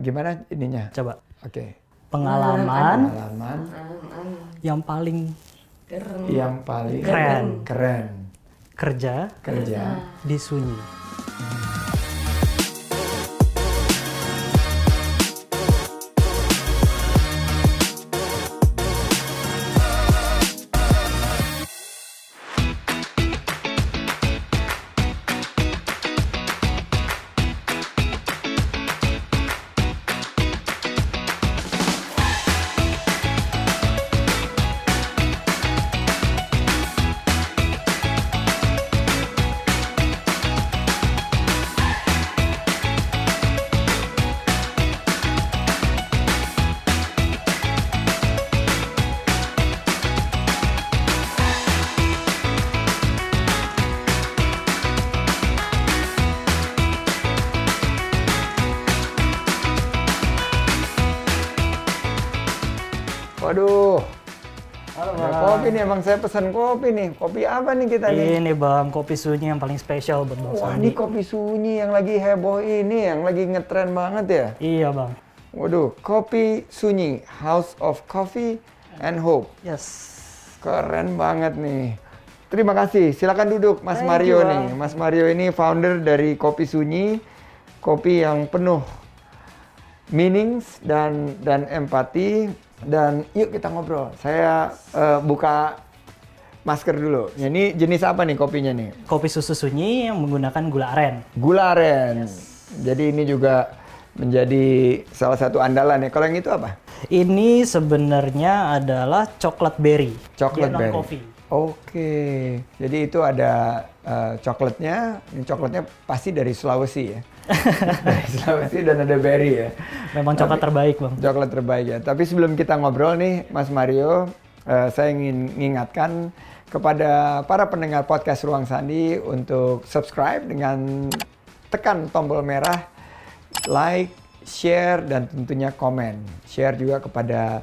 Gimana ininya? Coba. Oke. Pengalaman Pengalaman yang paling yang paling Keren. keren kerja kerja. di Sunyi. Waduh. Ada kopi nih, emang saya pesan kopi nih. Kopi apa nih kita nih? Ini bang kopi Sunyi yang paling spesial buat bang Wah, Sandi. ini kopi sunyi yang lagi heboh ini, yang lagi ngetren banget ya. Iya bang. Waduh, kopi sunyi, House of Coffee and Hope. Yes. Keren banget nih. Terima kasih. Silakan duduk Mas Thank Mario you, nih. Bang. Mas Mario ini founder dari Kopi Sunyi. Kopi yang penuh meanings dan dan empati dan yuk kita ngobrol. Saya eh, buka masker dulu. Ini jenis apa nih kopinya nih? Kopi susu Sunyi yang menggunakan gula aren. Gula aren. Jadi ini juga menjadi salah satu andalan ya. Kalau yang itu apa? Ini sebenarnya adalah coklat berry. Coklat berry. non-coffee. Oke, jadi itu ada eh, coklatnya. Ini coklatnya pasti dari Sulawesi ya. Sulawesi dan ada berry ya. Memang coklat terbaik bang. Coklat terbaik ya. Tapi sebelum kita ngobrol nih, Mas Mario, eh, saya ingin mengingatkan kepada para pendengar podcast Ruang Sandi untuk subscribe dengan tekan tombol merah, like, share, dan tentunya komen. Share juga kepada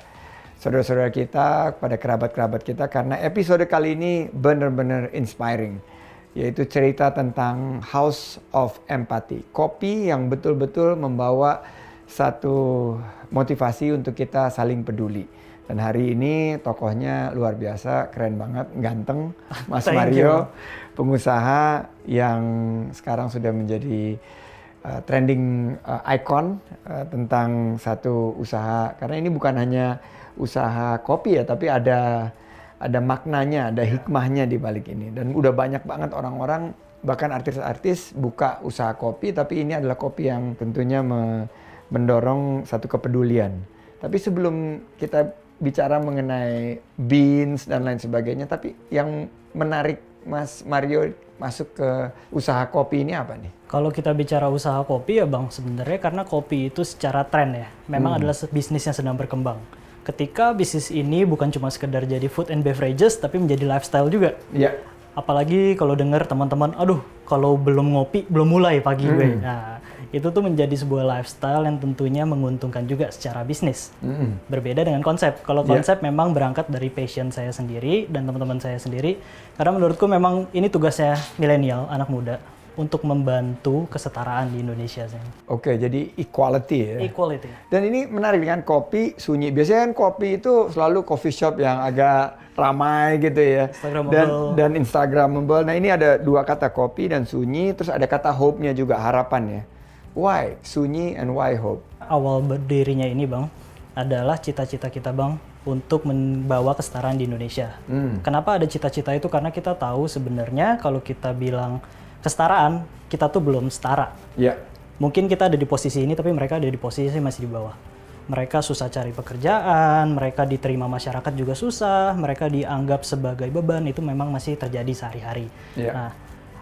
saudara-saudara kita, kepada kerabat-kerabat kita, karena episode kali ini benar-benar inspiring yaitu cerita tentang House of Empathy. Kopi yang betul-betul membawa satu motivasi untuk kita saling peduli. Dan hari ini tokohnya luar biasa, keren banget, ganteng, Mas Thank Mario, pengusaha yang sekarang sudah menjadi uh, trending uh, icon uh, tentang satu usaha. Karena ini bukan hanya usaha kopi ya, tapi ada ada maknanya, ada hikmahnya di balik ini. Dan udah banyak banget orang-orang bahkan artis-artis buka usaha kopi, tapi ini adalah kopi yang tentunya me- mendorong satu kepedulian. Tapi sebelum kita bicara mengenai beans dan lain sebagainya, tapi yang menarik Mas Mario masuk ke usaha kopi ini apa nih? Kalau kita bicara usaha kopi ya bang, sebenarnya karena kopi itu secara tren ya, memang adalah se- bisnis yang sedang berkembang. Ketika bisnis ini bukan cuma sekedar jadi food and beverages, tapi menjadi lifestyle juga. Ya, Apalagi kalau dengar teman-teman, aduh kalau belum ngopi belum mulai pagi gue. Nah itu tuh menjadi sebuah lifestyle yang tentunya menguntungkan juga secara bisnis. Mm-mm. Berbeda dengan konsep. Kalau Iya. konsep memang berangkat dari passion saya sendiri dan teman-teman saya sendiri. Karena menurutku memang ini tugasnya milenial, anak muda untuk membantu kesetaraan di Indonesia. Sih. oke jadi equality ya. Equality. Dan ini menarik dengan kopi sunyi. Biasanya kan kopi itu selalu coffee shop yang agak ramai gitu ya. Instagramable. Dan dan Instagramable. Nah, ini ada dua kata kopi dan sunyi, terus ada kata hope-nya juga harapan ya. Why sunyi and why hope? Awal berdirinya ini bang adalah cita-cita kita bang untuk membawa kesetaraan di Indonesia. Hmm. Kenapa ada cita-cita itu? Karena kita tahu sebenarnya kalau kita bilang kesetaraan, kita tuh belum setara. Ya. Mungkin kita ada di posisi ini, tapi mereka ada di posisi masih di bawah. Mereka susah cari pekerjaan, mereka diterima masyarakat juga susah, mereka dianggap sebagai beban, itu memang masih terjadi sehari-hari. Iya. Nah,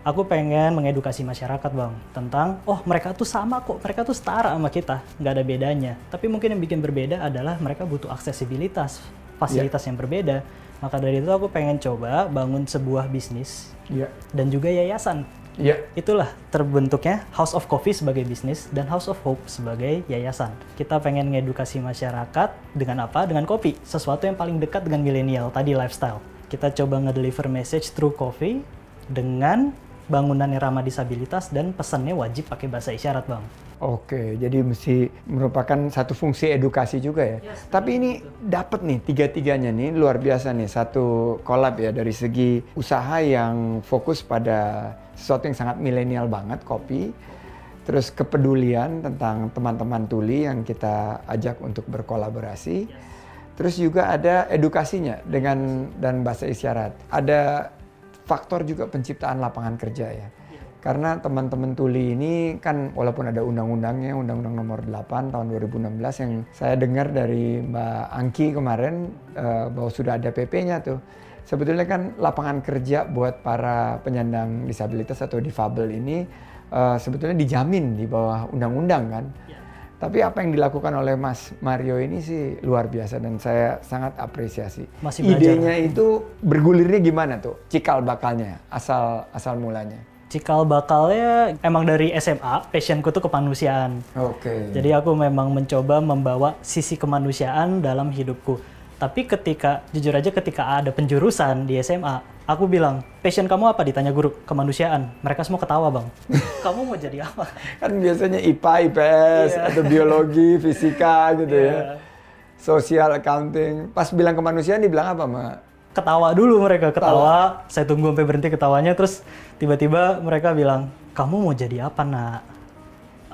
aku pengen mengedukasi masyarakat bang, tentang, oh mereka tuh sama kok, mereka tuh setara sama kita, nggak ada bedanya. Tapi mungkin yang bikin berbeda adalah mereka butuh aksesibilitas, fasilitas yang berbeda. Maka dari itu aku pengen coba bangun sebuah bisnis Ya. dan juga yayasan Ya. Itulah terbentuknya House of Coffee sebagai bisnis dan House of Hope sebagai yayasan. Kita pengen ngedukasi masyarakat dengan apa? Dengan kopi. Sesuatu yang paling dekat dengan milenial, tadi lifestyle. Kita coba ngedeliver message through coffee dengan bangunan yang ramah disabilitas dan pesannya wajib pakai bahasa isyarat, Bang. Oke, jadi mesti merupakan satu fungsi edukasi juga ya. Yes, Tapi ini dapat nih tiga-tiganya nih luar biasa nih satu kolab ya dari segi usaha yang fokus pada sesuatu yang sangat milenial banget kopi. Terus kepedulian tentang teman-teman tuli yang kita ajak untuk berkolaborasi. Terus juga ada edukasinya dengan dan bahasa isyarat. Ada faktor juga penciptaan lapangan kerja ya. Karena teman-teman tuli ini kan walaupun ada undang-undangnya, Undang-Undang Nomor 8 tahun 2016 yang saya dengar dari Mbak Angki kemarin uh, bahwa sudah ada PP-nya tuh. Sebetulnya kan lapangan kerja buat para penyandang disabilitas atau difabel ini uh, sebetulnya dijamin di bawah undang-undang kan. Ya. Tapi apa yang dilakukan oleh Mas Mario ini sih luar biasa dan saya sangat apresiasi. Masih Idenya itu bergulirnya gimana tuh? Cikal bakalnya, asal asal mulanya cikal bakalnya emang dari SMA, passionku tuh kemanusiaan. Oke. Okay. Jadi aku memang mencoba membawa sisi kemanusiaan dalam hidupku. Tapi ketika, jujur aja ketika ada penjurusan di SMA, aku bilang, passion kamu apa? Ditanya guru, kemanusiaan. Mereka semua ketawa bang. kamu mau jadi apa? Kan biasanya IPA, IPS, yeah. atau biologi, fisika gitu yeah. ya. Iya. Sosial, accounting. Pas bilang kemanusiaan dibilang apa, Mbak? Ketawa dulu mereka ketawa saya tunggu sampai berhenti ketawanya terus tiba-tiba mereka bilang kamu mau jadi apa nak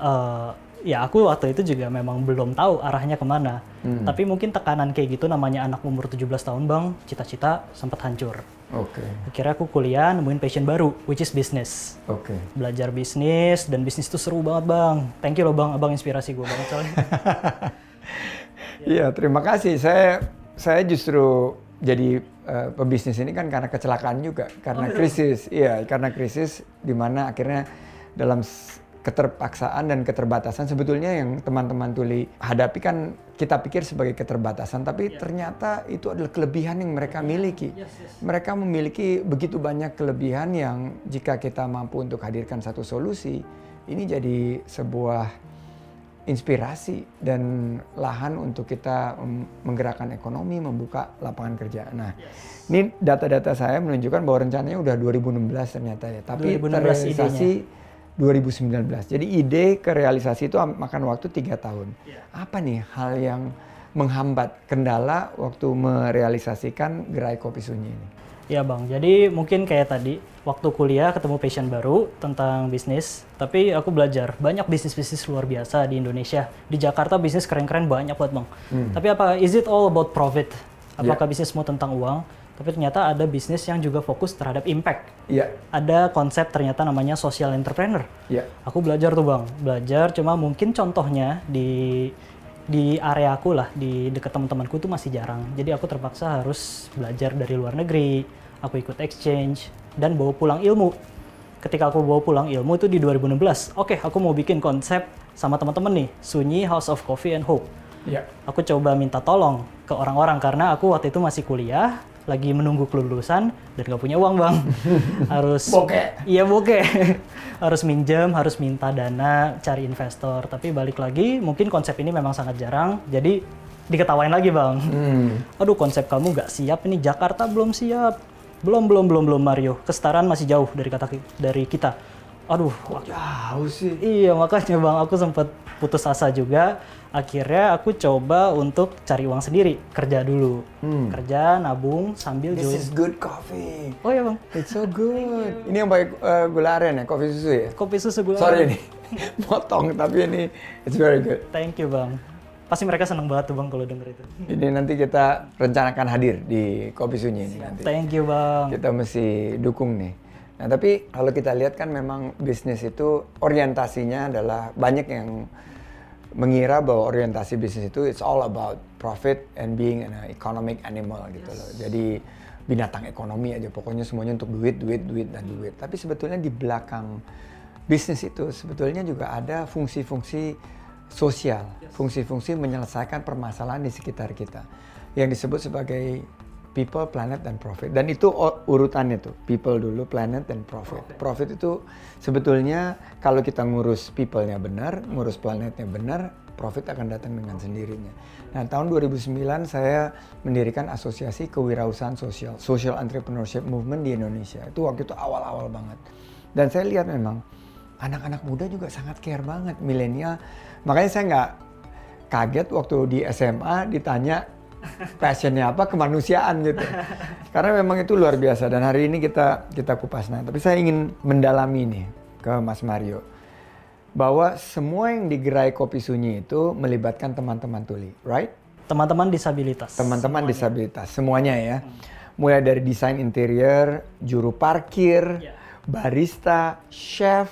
uh, ya aku waktu itu juga memang belum tahu arahnya ke mana hmm. tapi mungkin tekanan kayak gitu namanya anak umur 17 tahun bang cita-cita sempat hancur Oke. Okay. Akhirnya aku kuliah nemuin passion baru, which is business. Oke. Okay. Belajar bisnis dan bisnis itu seru banget bang. Thank you loh bang, abang inspirasi gue banget soalnya. Iya, terima kasih. Saya saya justru jadi uh, pebisnis ini kan karena kecelakaan juga, karena oh, iya. krisis. Iya, karena krisis di mana akhirnya dalam keterpaksaan dan keterbatasan sebetulnya yang teman-teman tuli hadapi kan kita pikir sebagai keterbatasan tapi yeah. ternyata itu adalah kelebihan yang mereka miliki. Yes, yes. Mereka memiliki begitu banyak kelebihan yang jika kita mampu untuk hadirkan satu solusi ini jadi sebuah inspirasi dan lahan untuk kita menggerakkan ekonomi, membuka lapangan kerja. Nah, yes. ini data-data saya menunjukkan bahwa rencananya udah 2016 ternyata ya, tapi terrealisasi 2019. Jadi ide ke realisasi itu makan waktu tiga tahun. Yeah. Apa nih hal yang menghambat kendala waktu merealisasikan gerai kopi sunyi ini? Ya bang, jadi mungkin kayak tadi waktu kuliah ketemu passion baru tentang bisnis, tapi aku belajar banyak bisnis-bisnis luar biasa di Indonesia. Di Jakarta bisnis keren-keren banyak buat bang. Hmm. Tapi apa, is it all about profit? Apakah yeah. bisnis semua tentang uang? Tapi ternyata ada bisnis yang juga fokus terhadap impact. Yeah. Ada konsep ternyata namanya social entrepreneur. Yeah. Aku belajar tuh bang, belajar cuma mungkin contohnya di di area aku lah di dekat teman-temanku tuh masih jarang. Jadi aku terpaksa harus belajar dari luar negeri aku ikut exchange dan bawa pulang ilmu. Ketika aku bawa pulang ilmu itu di 2016 oke okay, aku mau bikin konsep sama teman-teman nih Sunyi House of Coffee and Hope. Ya. aku coba minta tolong ke orang-orang karena aku waktu itu masih kuliah lagi menunggu kelulusan dan gak punya uang bang. Harus boke iya boke harus minjem harus minta dana cari investor. Tapi balik lagi mungkin konsep ini memang sangat jarang. Jadi diketawain lagi bang. Hmm. aduh konsep kamu gak siap ini. Jakarta belum siap. Belum belum belum belum Mario. Kesetaraan masih jauh dari kata dari kita aduh jauh sih. iya makanya bang aku sempat putus asa juga. Akhirnya aku coba untuk cari uang sendiri kerja dulu. Hmm. kerja nabung sambil This jual. is good coffee. Oh ya bang. It's so good. Ini yang pakai uh, gula aren ya? Kopi susu ya? Kopi susu gula sorry nih. Motong tapi ini it's very good. Thank you bang. Pasti mereka senang banget tuh bang kalau denger itu. Ini nanti kita rencanakan hadir di kopi sunyi ini nanti. Thank you bang. Kita mesti dukung nih Nah, tapi kalau kita lihat kan memang bisnis itu orientasinya adalah banyak yang mengira bahwa orientasi bisnis itu it's all about profit and being an economic animal gitu loh. Jadi binatang ekonomi aja pokoknya semuanya untuk duit, duit, duit dan duit. Tapi sebetulnya di belakang bisnis itu sebetulnya juga ada fungsi-fungsi sosial, fungsi-fungsi menyelesaikan permasalahan di sekitar kita yang disebut sebagai people, planet, dan profit. Dan itu urutannya tuh, people dulu, planet, dan profit. Profit itu sebetulnya kalau kita ngurus people-nya benar, ngurus planetnya benar, profit akan datang dengan sendirinya. Nah, tahun 2009 saya mendirikan asosiasi kewirausahaan sosial, social entrepreneurship movement di Indonesia. Itu waktu itu awal-awal banget. Dan saya lihat memang anak-anak muda juga sangat care banget milenial. Makanya saya nggak kaget waktu di SMA ditanya passionnya apa kemanusiaan gitu. Karena memang itu luar biasa dan hari ini kita kita kupas nah. Tapi saya ingin mendalami nih ke Mas Mario bahwa semua yang digerai kopi sunyi itu melibatkan teman-teman tuli, right? Teman-teman disabilitas. Teman-teman disabilitas semuanya ya. Mulai dari desain interior, juru parkir, Ya. barista, chef,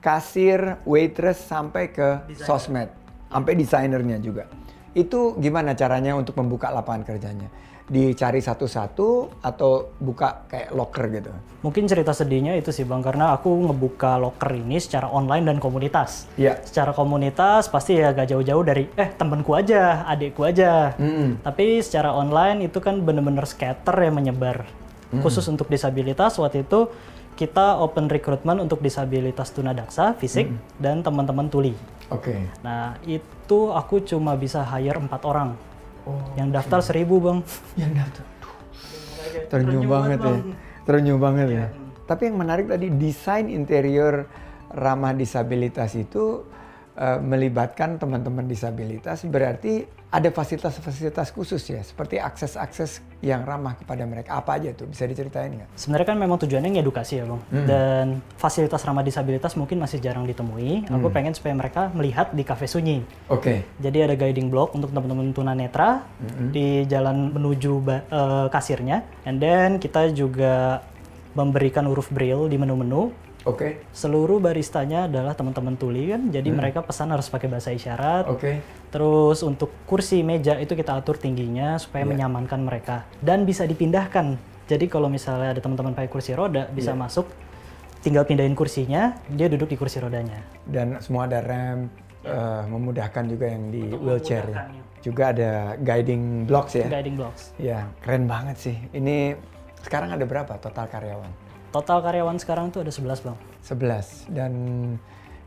kasir, waitress sampai ke Desainer. sosmed, sampai desainernya juga. Itu gimana caranya untuk membuka lapangan kerjanya? Dicari satu-satu atau buka kayak locker gitu? Mungkin cerita sedihnya itu sih Bang, karena aku ngebuka locker ini secara online dan komunitas. Iya. Secara komunitas pasti ya gak jauh-jauh dari, eh temenku aja, adikku aja. Mm-mm. Tapi secara online itu kan bener-bener scatter yang menyebar. Khusus untuk disabilitas, waktu itu kita open recruitment untuk disabilitas tunadaksa, fisik, dan teman-teman tuli. Oke. Nah, itu aku cuma bisa hire empat orang. Oh, Yang daftar seribu bang. yang daftar. Terenyuh banget ya. Terenyuh banget ya. Tapi yang menarik tadi desain interior ramah disabilitas itu eh, melibatkan teman-teman disabilitas berarti ada fasilitas-fasilitas khusus ya seperti akses-akses yang ramah kepada mereka apa aja tuh bisa diceritain nggak? Sebenarnya kan memang tujuannya ngedukasi ya bang. Dan fasilitas ramah disabilitas mungkin masih jarang ditemui. Aku pengen supaya mereka melihat di Cafe Sunyi. Oke. Jadi ada guiding block untuk teman-teman tunanetra di jalan menuju eh, kasirnya. And then kita juga memberikan huruf braille di menu-menu. Oke. Seluruh baristanya adalah teman-teman tuli kan. Jadi mereka pesan harus pakai bahasa isyarat. Oke. Terus untuk kursi meja itu kita atur tingginya supaya menyamankan mereka dan bisa dipindahkan. Jadi kalau misalnya ada teman-teman pakai kursi roda bisa masuk, tinggal pindahin kursinya, dia duduk di kursi rodanya. Dan semua ada ramp eh, memudahkan juga yang di wheelchair ya. Juga ada guiding blocks ya. Guiding blocks. Ya, keren banget sih. Ini sekarang ada berapa total karyawan? Total karyawan sekarang tuh ada 11 bang. 11 dan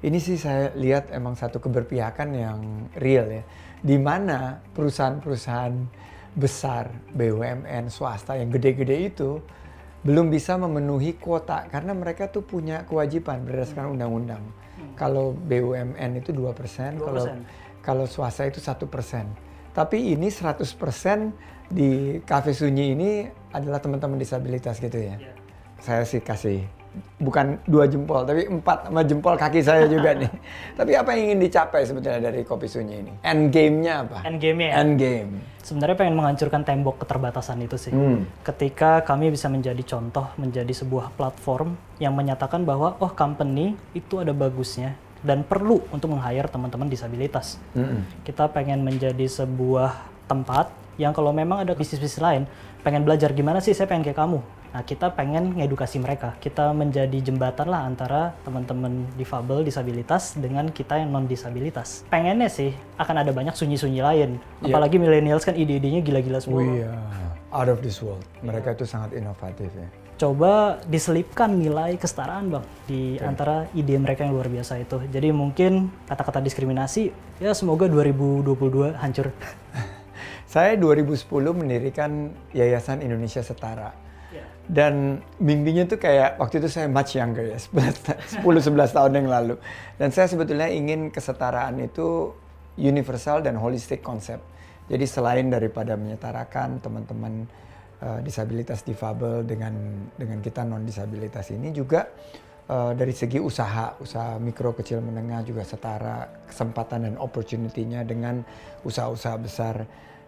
ini sih saya lihat emang satu keberpihakan yang real ya di mana perusahaan-perusahaan besar BUMN swasta yang gede-gede itu belum bisa memenuhi kuota karena mereka tuh punya kewajiban berdasarkan undang-undang. Kalau BUMN itu 2%, kalau 2%. kalau swasta itu satu persen. Tapi ini 100% di Cafe Sunyi ini adalah teman-teman disabilitas gitu ya saya sih kasih bukan dua jempol tapi empat sama jempol kaki saya juga nih. Tapi apa yang ingin dicapai sebetulnya dari kopi sunyi ini? End game-nya apa? End game-nya ya? End game. Sebenarnya pengen menghancurkan tembok keterbatasan itu sih. Hmm. Ketika kami bisa menjadi contoh, menjadi sebuah platform yang menyatakan bahwa oh company itu ada bagusnya dan perlu untuk meng-hire teman-teman disabilitas. Mm-mm. Kita pengen menjadi sebuah tempat yang kalau memang ada bisnis-bisnis lain, pengen belajar gimana sih saya pengen kayak kamu. Nah, kita pengen ngedukasi mereka. Kita menjadi jembatan lah antara teman-teman difabel, disabilitas dengan kita yang non disabilitas. Pengennya sih akan ada banyak sunyi-sunyi lain. Iya. Apalagi millennials kan ide-idenya gila-gila semua. Oh iya, out of this world. Mereka itu sangat inovatif ya. coba diselipkan nilai kesetaraan bang di antara ide mereka yang luar biasa itu. Jadi mungkin kata-kata diskriminasi ya semoga 2022 hancur. Saya 2010 mendirikan Yayasan Indonesia Setara. Dan mimpinya tuh kayak waktu itu saya much younger ya, 10-11 tahun yang lalu. Dan saya sebetulnya ingin kesetaraan itu universal dan holistic konsep. Jadi selain daripada menyetarakan teman-teman eh, disabilitas difabel dengan dengan kita non disabilitas ini juga eh, dari segi usaha, usaha mikro kecil menengah juga setara kesempatan dan opportunity-nya dengan usaha-usaha besar.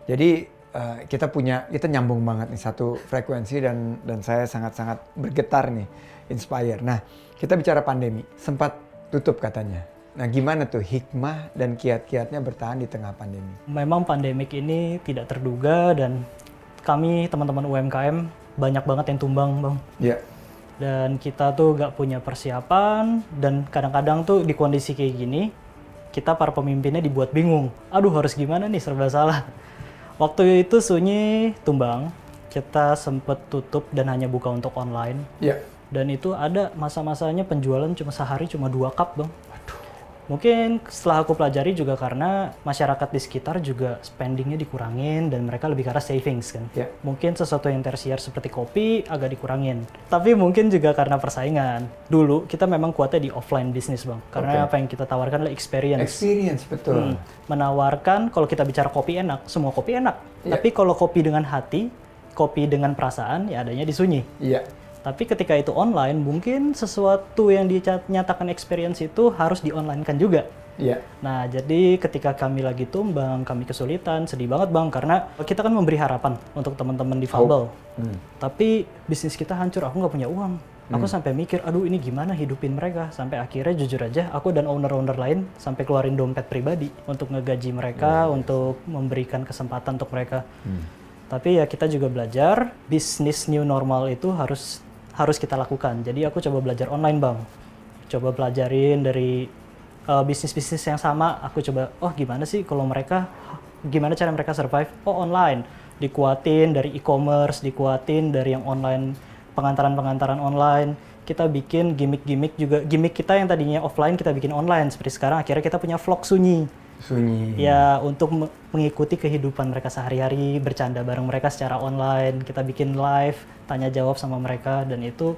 Jadi eh, kita punya kita nyambung banget nih satu frekuensi dan dan saya sangat-sangat bergetar nih inspire. Nah, kita bicara pandemi, sempat tutup katanya. Nah, gimana tuh hikmah dan kiat-kiatnya bertahan di tengah pandemi? Memang pandemik ini tidak terduga dan kami teman-teman UMKM banyak banget yang tumbang bang. Ya, Dan kita tuh gak punya persiapan dan kadang-kadang tuh di kondisi kayak gini kita para pemimpinnya dibuat bingung. Aduh harus gimana nih serba salah. Waktu itu Sunyi tumbang, kita sempet tutup dan hanya buka untuk online. ya. Dan itu ada masa-masanya penjualan cuma sehari cuma dua cup bang. Mungkin setelah aku pelajari juga karena masyarakat di sekitar juga spendingnya dikurangin dan mereka lebih ke arah savings kan. Ya. Mungkin sesuatu yang tersier seperti kopi agak dikurangin. Tapi mungkin juga karena persaingan. Dulu kita memang kuatnya di offline bisnis bang. Karena Oke. apa yang kita tawarkan adalah experience. Experience betul. Hmm, menawarkan kalau kita bicara kopi enak, semua kopi enak. Iya. Tapi kalau kopi dengan hati, kopi dengan perasaan, ya adanya di sunyi. Iya. Tapi ketika itu online, mungkin sesuatu yang dinyatakan experience itu harus di online kan juga. Iya. Nah, jadi ketika kami lagi tumbang, kami kesulitan, sedih banget bang, karena kita kan memberi harapan untuk teman-teman difabel. Hmm. Tapi bisnis kita hancur, aku nggak punya uang. Aku sampai mikir, aduh ini gimana hidupin mereka. Sampai akhirnya jujur aja, aku dan owner-owner lain sampai keluarin dompet pribadi untuk ngegaji mereka, untuk memberikan kesempatan untuk mereka. Tapi ya kita juga belajar, bisnis new normal itu harus harus kita lakukan. Jadi aku coba belajar online bang. Coba pelajarin dari uh, bisnis-bisnis yang sama. Aku coba, oh gimana sih kalau mereka, gimana cara mereka survive? Oh online. Dikuatin dari e-commerce, dikuatin dari yang online, pengantaran-pengantaran online. Kita bikin gimmick-gimmick juga. Gimmick kita yang tadinya offline kita bikin online. Seperti sekarang akhirnya kita punya vlog sunyi. Sunyi. Ya untuk me- mengikuti kehidupan mereka sehari-hari, bercanda bareng mereka secara online, kita bikin live, tanya jawab sama mereka dan itu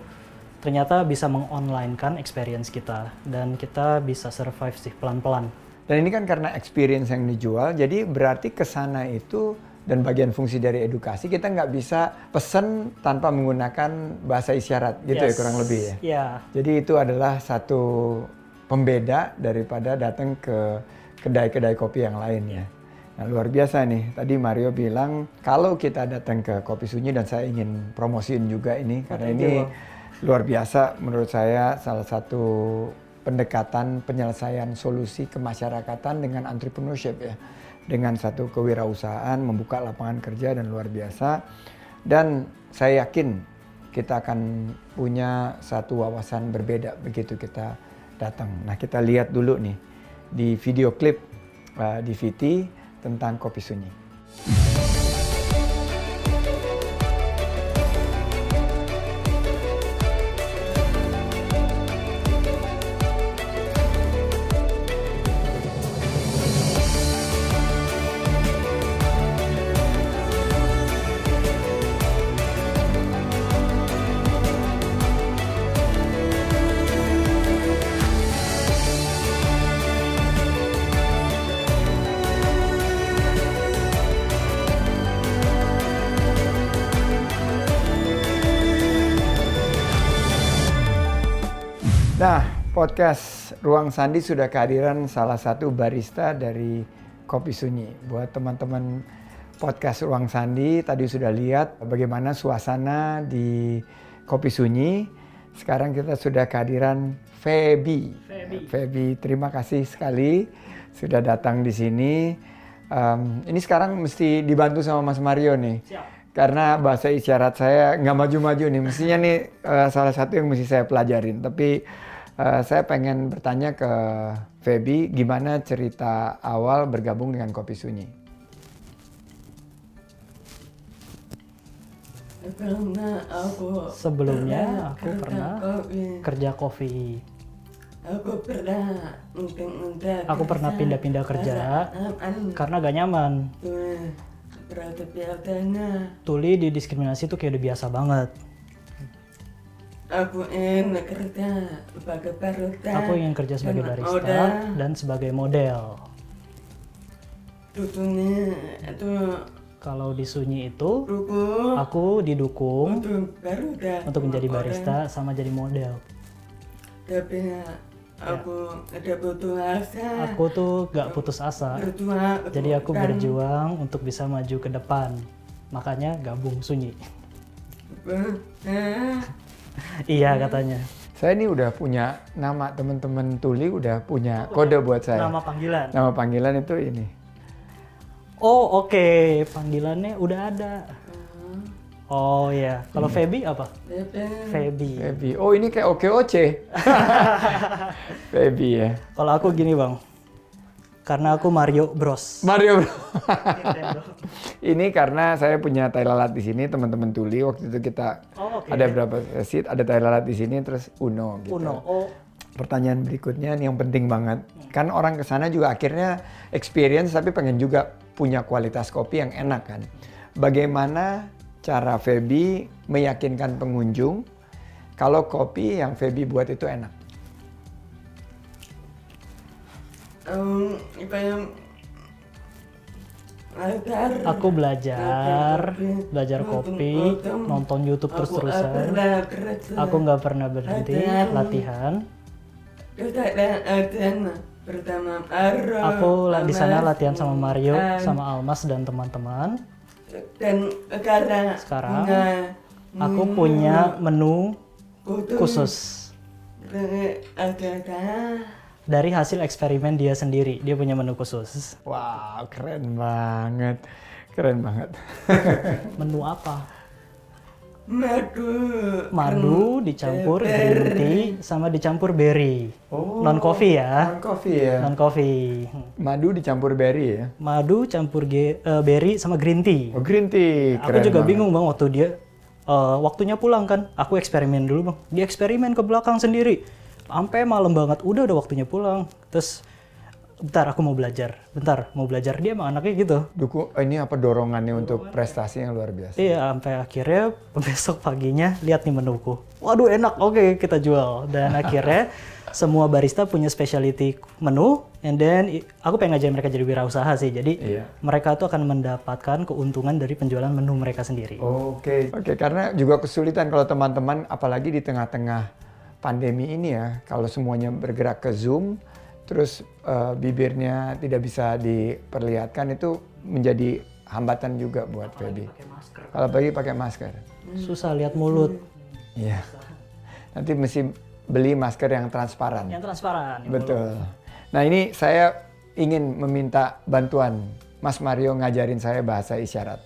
ternyata bisa mengonlinekan experience kita dan kita bisa survive sih pelan-pelan. Dan ini kan karena experience yang dijual, jadi berarti ke sana itu dan bagian fungsi dari edukasi kita nggak bisa pesen tanpa menggunakan bahasa isyarat gitu ya Yes. kurang lebih ya. Ya, Jadi itu adalah satu pembeda daripada datang ke kedai-kedai kopi yang lain ya. Nah, luar biasa nih. Tadi Mario bilang kalau kita datang ke Kopi Sunyi dan saya ingin promosiin juga ini karena ini Bang. luar biasa menurut saya salah satu pendekatan penyelesaian solusi kemasyarakatan dengan entrepreneurship ya. Dengan satu kewirausahaan membuka lapangan kerja dan luar biasa. Dan saya yakin kita akan punya satu wawasan berbeda begitu kita datang. Nah, kita lihat dulu nih di video klip uh, di VT tentang kopi sunyi. Podcast Ruang Sandi sudah kehadiran salah satu barista dari Kopi Sunyi. Buat teman-teman podcast Ruang Sandi, tadi sudah lihat bagaimana suasana di Kopi Sunyi. Sekarang kita sudah kehadiran Feby. Feby. Feby, terima kasih sekali sudah datang di sini. Em, ini sekarang mesti dibantu sama Mas Mario nih. Siap. Karena bahasa isyarat saya nggak maju-maju nih. Mestinya nih eh, salah satu yang mesti saya pelajarin. Tapi eh, saya pengen bertanya ke Feby, gimana cerita awal bergabung dengan Kopi Sunyi? Karena aku Sebelumnya aku pernah kopi. kerja kopi. Aku pernah pindah Aku pernah pindah-pindah kerja karena gak nyaman. Tuli di diskriminasi itu kayak udah biasa banget. Aku ingin kerja sebagai barista. Aku ingin kerja sebagai barista udah dan sebagai model. Dudunya itu Kalau di Sunyi itu buku aku didukung untuk untuk menjadi barista sama jadi model. Tapi aku ada butuh asa. Aku tuh gak putus asa. berjuang. Jadi aku dan berjuang untuk bisa maju ke depan. Makanya gabung Sunyi. iya katanya. Saya ini udah punya nama teman-teman Tuli udah punya kode buat saya. Nama panggilan. Nama panggilan itu ini. Oh oke, panggilannya udah ada. Oh iya, kalau Feby apa? Feby. Feby. Oh ini kayak OKOC. Feby ya. Kalau aku gini bang, karena aku Mario Bros. Mario. Nintendo. ini karena saya punya tai lalat di sini teman-teman Tuli waktu itu kita Oh, oke. ada berapa sesi ada tai lalat di sini terus Uno gitu. Uno. Oh pertanyaan berikutnya nih yang penting banget. Kan orang ke sana juga akhirnya experience tapi pengen juga punya kualitas kopi yang enak kan. Bagaimana cara Feby meyakinkan pengunjung kalau kopi yang Feby buat itu enak? Um, belajar. Aku belajar, belajar kopi, nonton YouTube terus-terusan. Aku nggak pernah berhenti latihan. Latihan. Aku di sana latihan sama Mario, sama Almas dan teman-teman. dan sekarang Aku punya menu khusus dari hasil eksperimen dia sendiri. Dia punya menu khusus. Wow, keren banget. Keren banget. Menu apa? madu Madu dicampur green tea sama dicampur berry. Oh. Non coffee ya. Non coffee ya. Non coffee. Madu dicampur berry ya. Madu campur ge- eh, berry sama green tea. Oh, green tea. Aku Keren juga banget. bingung bang waktu dia eh, waktunya pulang kan. Aku eksperimen dulu bang. Dia eksperimen ke belakang sendiri. Sampai malam banget. Udah udah waktunya pulang. Terus bentar aku mau belajar. Bentar mau belajar dia emang anaknya gitu. Dukung, eh, ini apa dorongannya untuk prestasi yang luar biasa. Iya, sampai akhirnya besok paginya lihat nih menuku. Waduh enak, oke kita jual. Dan akhirnya semua barista punya specialty menu, and then aku pengen ngajarin mereka jadi wirausaha sih. Jadi Iya. mereka tuh akan mendapatkan keuntungan dari penjualan menu mereka sendiri. Oke. Oke, karena juga kesulitan kalau teman-teman, apalagi di tengah-tengah pandemi ini ya, kalau semuanya bergerak ke Zoom, terus eh, bibirnya tidak bisa diperlihatkan, itu menjadi hambatan juga buat Feby. Kalau pagi pakai masker. Susah lihat mulut. Iya. Nanti mesti beli masker yang transparan. Yang transparan. yang Betul. Nah ini saya ingin meminta bantuan Mas Mario ngajarin saya bahasa isyarat.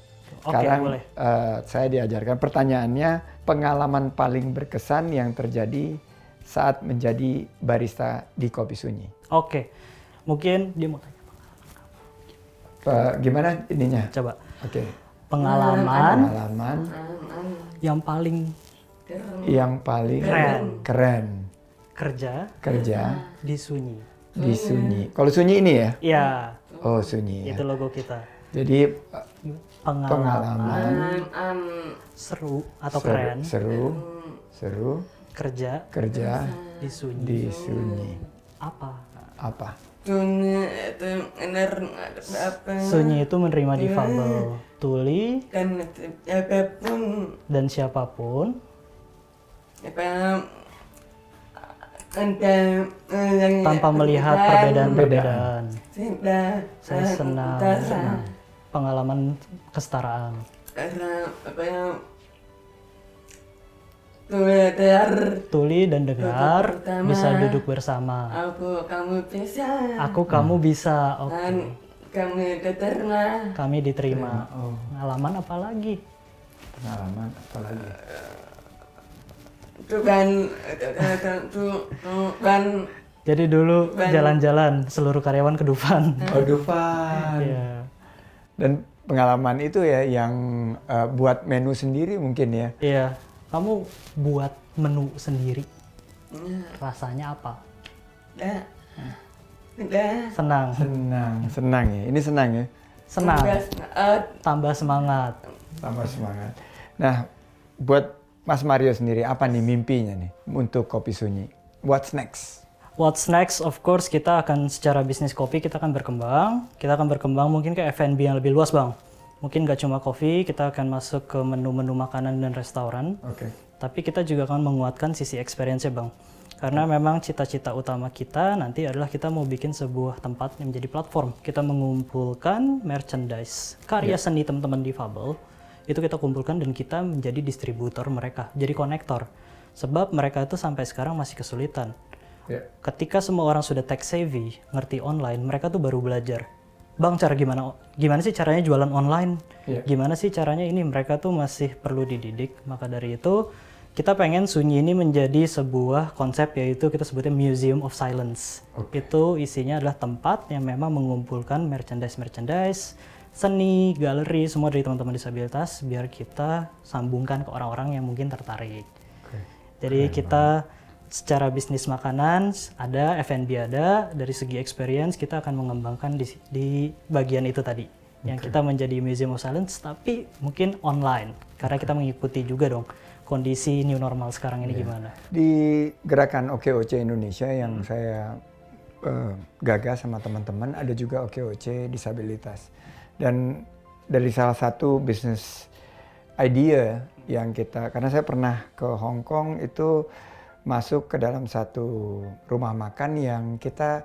Oke, Sekarang boleh. eh, saya diajarkan pertanyaannya pengalaman paling berkesan yang terjadi saat menjadi barista di Kopi Sunyi. Oke, mungkin dia mau tanya. Eh, gimana ininya? Coba Oke. pengalaman Pengalaman yang paling yang paling Keren. keren kerja kerja di Sunyi. di Sunyi. Kalau Sunyi ini ya? Ya, Oh Sunyi ya. itu logo kita. Jadi Pengalaman, pengalaman. Um, seru atau seru, keren? seru, seru. Kerja? Kerja. Di Sunyi. di Sunyi. Apa? Apa? dunia itu benar apa? Sunyi itu menerima difabel, tuli. Dan apa pun dan siapa pun. Apa? Tanpa melihat perbedaan-perbedaan. Saya senang. Karena pengalaman kesetaraan. karena apa yang Tuli dan dengar Pertama. bisa duduk bersama. aku kamu bisa Aku kamu bisa, oke. dan kami diterima Kami diterima. Oh, Pengalaman apa lagi? pengalaman apa lagi? Tuhan Tuhan Jadi dulu jalan-jalan seluruh karyawan ke Dufan. Oh, Dufan. Iya. Dan pengalaman itu ya yang eh, buat menu sendiri mungkin ya. Iya. Kamu buat menu sendiri. Rasanya apa? dah Senang. Senang, senang ya. Ini senang ya. Senang. saat Tambah semangat. Tambah semangat. Nah, buat Mas Mario sendiri apa nih mimpinya nih untuk Kopi Sunyi? What's next? What's next? Of course kita akan secara bisnis kopi kita akan berkembang. Kita akan berkembang mungkin ke F&B yang lebih luas bang. Mungkin gak cuma kopi, kita akan masuk ke menu-menu makanan dan restoran. Oke. Tapi kita juga akan menguatkan sisi experience bang. Karena memang cita-cita utama kita nanti adalah kita mau bikin sebuah tempat yang menjadi platform. Kita mengumpulkan merchandise, karya seni teman-teman difabel. Itu kita kumpulkan dan kita menjadi distributor mereka, jadi konektor. Sebab mereka itu sampai sekarang masih kesulitan. Ya. Ketika semua orang sudah tech savvy, ngerti online, mereka tuh baru belajar. Bang, cara gimana? Gimana sih caranya jualan online? Iya. Gimana sih caranya ini? Mereka tuh masih perlu dididik. Maka dari itu, kita pengen Sunyi ini menjadi sebuah konsep yaitu kita sebutnya Museum of Silence. Itu isinya adalah tempat yang memang mengumpulkan merchandise-merchandise, seni, galeri, semua dari teman-teman disabilitas biar kita sambungkan ke orang-orang yang mungkin tertarik. Oke. Jadi kita secara bisnis makanan ada, F&B ada, dari segi experience kita akan mengembangkan di, di bagian itu tadi. Yang kita menjadi Museum of Silence tapi mungkin online. Karena kita mengikuti juga dong kondisi new normal sekarang ini gimana. Di gerakan OKOC Indonesia yang saya eh, gagas sama teman-teman ada juga OKOC disabilitas. Dan dari salah satu bisnis idea yang kita karena saya pernah ke Hong Kong itu masuk ke dalam satu rumah makan yang kita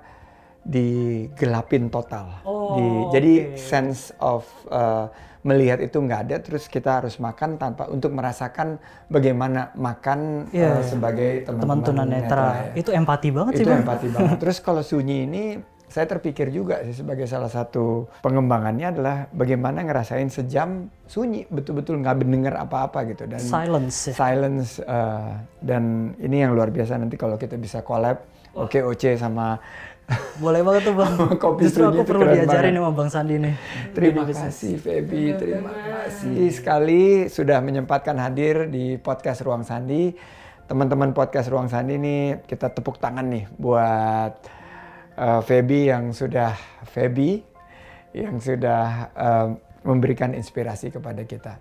digelapin total. Oh, Di- jadi oke. sense of uh, melihat itu nggak ada, terus kita harus makan tanpa untuk merasakan bagaimana makan Iya. uh, sebagai Teman teman-teman tunanetra. ya. Itu empati banget sih, Itu Bang. empati banget. Terus kalau sunyi ini saya terpikir juga sih sebagai salah satu pengembangannya adalah bagaimana ngerasain sejam sunyi betul-betul nggak mendengar apa-apa gitu dan Silence ya. silence uh, dan ini yang luar biasa nanti kalau kita bisa collab oke OC sama Boleh banget tuh bang. Kopi Justru aku perlu diajarin banget. sama Bang Sandi nih. Terima kasih Feby, terima kasih sekali sudah menyempatkan hadir di podcast Ruang Sandi. Teman-teman podcast Ruang Sandi nih kita tepuk tangan nih buat uh, Feby yang sudah Feby yang sudah uh, memberikan inspirasi kepada kita.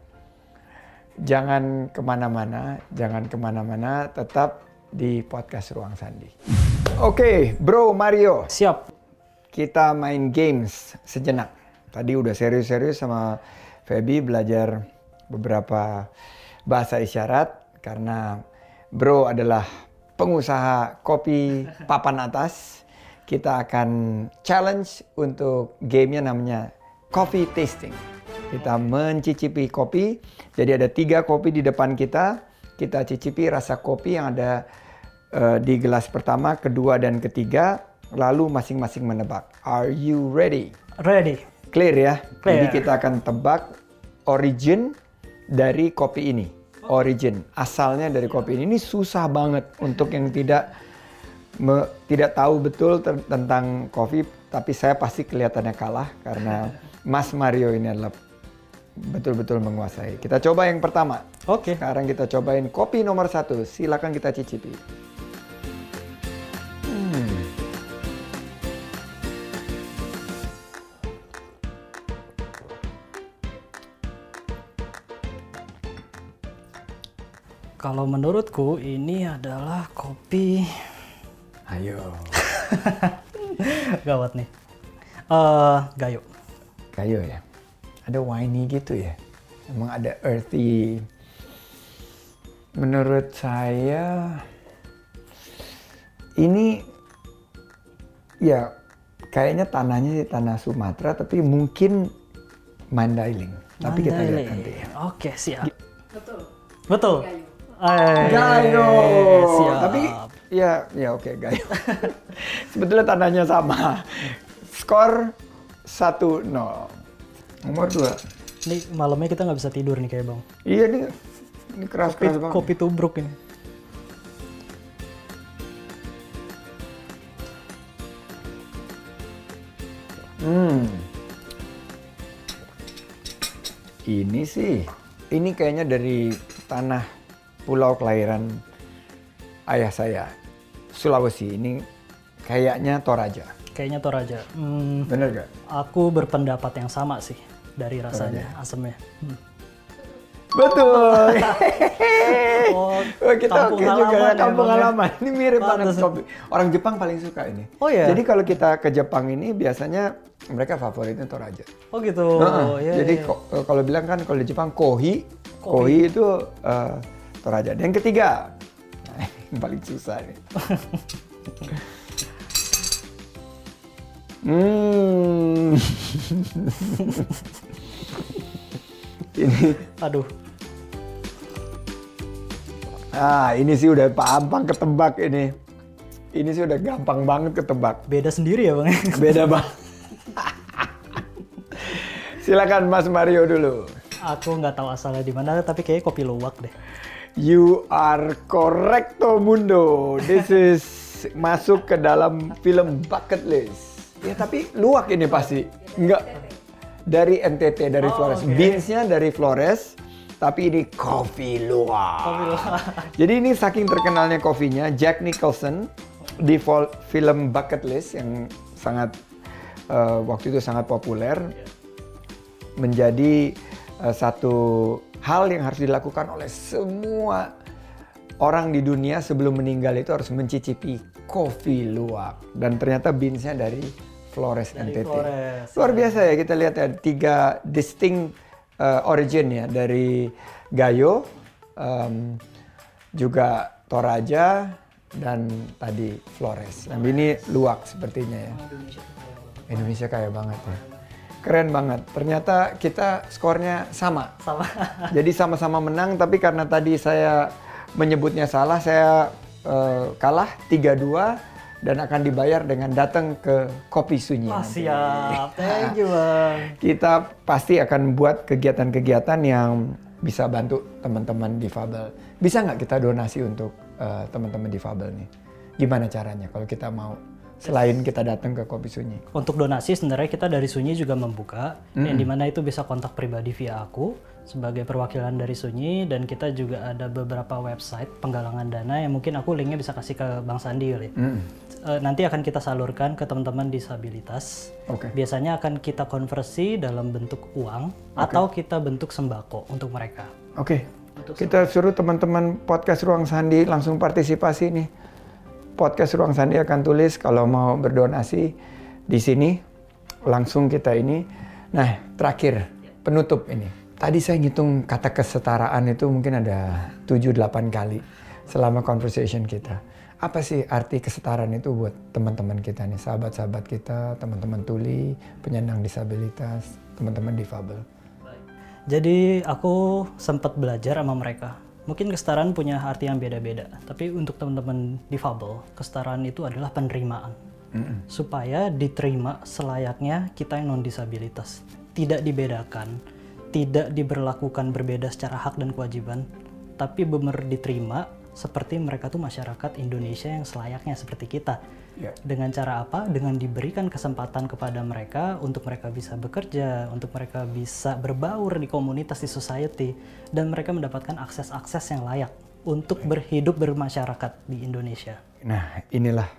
Jangan ke mana-mana, jangan ke mana-mana, tetap di podcast Ruang Sandi. Oke, Bro Mario Siap. kita main games sejenak. Tadi udah serius-serius sama Feby belajar beberapa bahasa isyarat karena Bro adalah pengusaha kopi papan atas. Kita akan challenge untuk gamenya namanya coffee tasting. Kita mencicipi kopi. Jadi ada tiga kopi di depan kita. Kita cicipi rasa kopi yang ada eh, di gelas pertama, kedua, dan ketiga. Lalu masing-masing menebak. Are you ready? Ready. Clear ya? Clear. Jadi kita akan tebak origin dari kopi ini. Origin, asalnya dari kopi ini. Ini susah banget untuk yang tidak me- tidak tahu betul ter- tentang kopi, tapi saya pasti kelihatannya kalah karena Mas Mario ini adalah betul-betul menguasai. Kita coba yang pertama. Oke. Sekarang kita cobain kopi nomor satu. Silakan kita cicipi. Hmm. Kalau menurutku ini adalah kopi Ayo. gawat nih. Eh, gayo. Kayu ya. Ada winey gitu ya. Emang ada earthy. Menurut saya ini ya kayaknya tanahnya sih tanah Sumatera tapi mungkin Mandailing. Tapi kita lihat Mandailing. nanti ya. Oke, siap. Betul. Betul. Gayo. Eh, Gayo. Siap. Tapi ya ya oke Gayo. Sebetulnya tanahnya sama. Skor 1-0. Nomor 2. ini malamnya kita nggak bisa tidur nih kayak bang. Iya nih. Ini Kopi, keras-keras banget. kopi tubruk ini. Hmm. Ini sih, ini kayaknya dari tanah pulau kelahiran ayah saya, Sulawesi. Ini kayaknya Toraja. Kayaknya Toraja. Hmm, Bener gak? aku berpendapat yang sama sih dari rasanya, asemnya. Hmm. Betul. Oh, Wah, kita kampung oke juga ya, ya, kampung ya. halaman. Ini mirip banget kopi. Orang Jepang paling suka ini. Oh, iya? Jadi kalau kita ke Jepang ini biasanya mereka favoritnya Toraja. Oh gitu. Heeh. ya, Jadi ya. ko- kalau bilang kan kalau di Jepang kohi, Kohi. kohi, itu eh, Toraja. Dan yang ketiga, nah, paling susah ini. hmm. ini, Aduh, ah ini sih udah gampang ketebak ini. Ini sih udah gampang banget ketebak. beda sendiri ya bang. Beda banget. Silakan Mas Mario dulu. Aku nggak tahu asalnya di mana, tapi kayak kopi luwak deh. You are correcto mundo. This is masuk ke dalam film bucket list. Ya tapi luwak ini pasti. Enggak dari NTT dari Oh, Flores. oke. Beansnya dari Flores. tapi ini kopi luwak. Kopi luwak. Jadi ini saking terkenalnya kopinya, Jack Nicholson di film Bucket List yang sangat eh, waktu itu sangat populer menjadi eh, satu hal yang harus dilakukan oleh semua orang di dunia sebelum meninggal itu harus mencicipi kopi luwak dan ternyata beansnya dari Flores Dari NTT. Flores, Luar biasa ya kita lihat ya tiga distinct uh, origin ya dari Gayo, um, juga Toraja dan tadi Flores. Dan ini luwak sepertinya ya. Indonesia kaya banget ya. Keren banget. Ternyata kita skornya sama. Sama. Jadi sama-sama menang tapi karena tadi saya menyebutnya salah saya eh, kalah 3-2 dan akan dibayar dengan datang ke Kopi Sunyi. Nanti. siap. Thank you, Bang. Kita pasti akan buat kegiatan-kegiatan yang bisa bantu teman-teman difabel. Bisa nggak kita donasi untuk eh, teman-teman difabel nih? Gimana caranya kalau kita mau selain kita datang ke Kopi Sunyi? Untuk donasi sebenarnya kita dari Sunyi juga membuka yang di mana itu bisa kontak pribadi via aku sebagai perwakilan dari Sunyi dan kita juga ada beberapa website penggalangan dana yang mungkin aku linknya bisa kasih ke Bang Sandi kali. Eh, nanti akan kita salurkan ke teman-teman disabilitas. Oke. Biasanya akan kita konversi dalam bentuk uang atau kita bentuk sembako untuk mereka. Oke, kita suruh teman-teman podcast Ruang Sandi langsung partisipasi nih. Podcast Ruang Sandi akan tulis kalau mau berdonasi di sini langsung kita ini. Nah, terakhir penutup ini. Tadi saya ngitung kata kesetaraan itu mungkin ada 7-8 kali selama conversation kita. Apa sih arti kesetaraan itu buat teman-teman kita nih, sahabat-sahabat kita, teman-teman tuli, penyandang disabilitas, teman-teman difabel? Jadi aku sempat belajar sama mereka. Mungkin kesetaraan punya arti yang beda-beda, tapi untuk teman-teman difabel, kesetaraan itu adalah penerimaan. Supaya diterima selayaknya kita yang non disabilitas. Tidak dibedakan, tidak diberlakukan berbeda secara hak dan kewajiban, tapi benar diterima seperti mereka tuh masyarakat Indonesia yang selayaknya seperti kita. Ya. Dengan cara apa? Dengan diberikan kesempatan kepada mereka untuk mereka bisa bekerja, untuk mereka bisa berbaur di komunitas di society, dan mereka mendapatkan akses-akses yang layak untuk berhidup bermasyarakat di Indonesia. Nah, inilah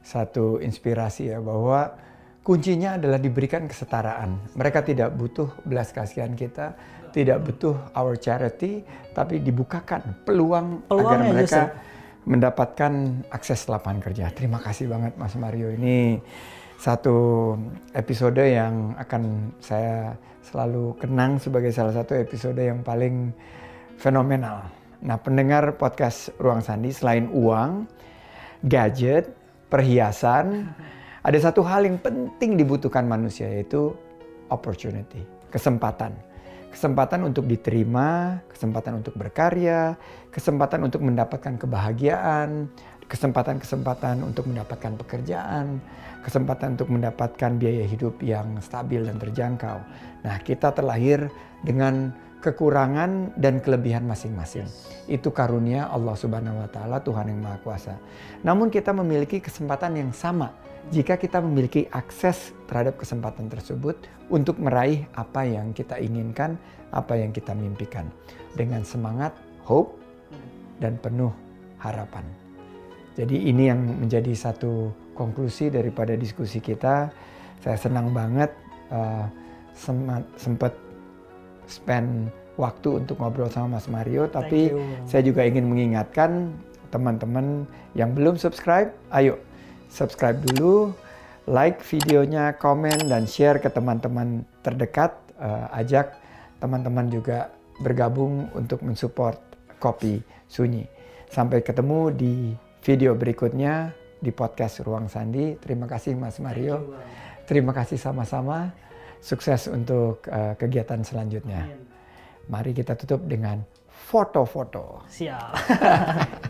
satu inspirasi ya bahwa kuncinya adalah diberikan kesetaraan. Mereka tidak butuh belas kasihan kita, tidak butuh our charity, tapi dibukakan peluang, agar Peluangnya mereka justru. Mendapatkan akses lapangan kerja. Terima kasih banget Mas Mario. Ini satu episode yang akan saya selalu kenang sebagai salah satu episode yang paling fenomenal. Nah, pendengar podcast Ruang Sandi selain uang, gadget, perhiasan, ada satu hal yang penting dibutuhkan manusia yaitu opportunity, kesempatan. Kesempatan untuk diterima, kesempatan untuk berkarya, kesempatan untuk mendapatkan kebahagiaan, kesempatan-kesempatan untuk mendapatkan pekerjaan, kesempatan untuk mendapatkan biaya hidup yang stabil dan terjangkau. Nah, kita terlahir dengan kekurangan dan kelebihan masing-masing. Itu karunia Allah Subhanahu wa taala, Tuhan yang Maha Kuasa. Namun kita memiliki kesempatan yang sama jika kita memiliki akses terhadap kesempatan tersebut untuk meraih apa yang kita inginkan, apa yang kita mimpikan dengan semangat, hope dan penuh harapan. Jadi ini yang menjadi satu konklusi daripada diskusi kita. Saya senang banget uh, sema- sempat spend waktu untuk ngobrol sama Mas Mario. Tapi saya juga ingin mengingatkan teman-teman yang belum subscribe, ayo subscribe dulu, like videonya, komen dan share ke teman-teman terdekat. Uh, ajak teman-teman juga bergabung untuk mensupport Kopi Sunyi. Sampai ketemu di video berikutnya di podcast Ruang Sandi. Terima kasih Mas Mario. Terima kasih sama-sama. Sukses untuk uh, kegiatan selanjutnya. Mari kita tutup dengan foto-foto. Siap.